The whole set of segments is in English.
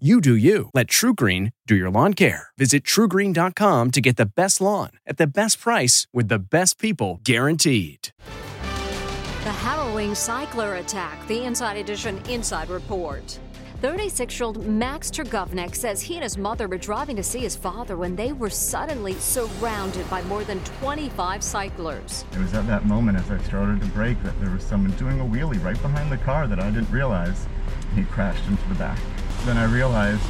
You do you. Let TruGreen do your lawn care. Visit trugreen.com to get the best lawn at the best price with the best people guaranteed. The harrowing cycler attack, the Inside Edition Inside Report. 36 year old Max Tergovnik says he and his mother were driving to see his father when they were suddenly surrounded by more than 25 cyclers. It was at that moment as I started to brake that there was someone doing a wheelie right behind the car that I didn't realize. He crashed into the back. Then I realized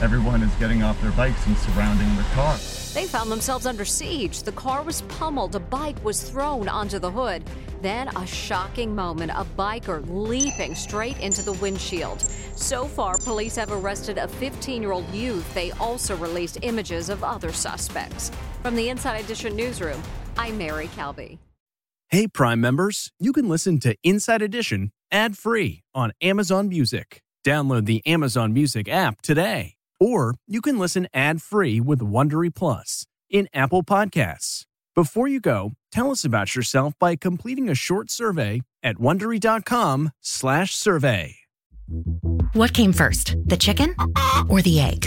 everyone is getting off their bikes and surrounding the car. They found themselves under siege. The car was pummeled, a bike was thrown onto the hood. Then a shocking moment a biker leaping straight into the windshield. So far, police have arrested a 15 year old youth. They also released images of other suspects. From the Inside Edition newsroom, I'm Mary Calvi. Hey, Prime members, you can listen to Inside Edition ad free on Amazon Music. Download the Amazon Music app today. Or you can listen ad free with Wondery Plus in Apple Podcasts. Before you go, tell us about yourself by completing a short survey at wondery.com/slash survey. What came first, the chicken or the egg?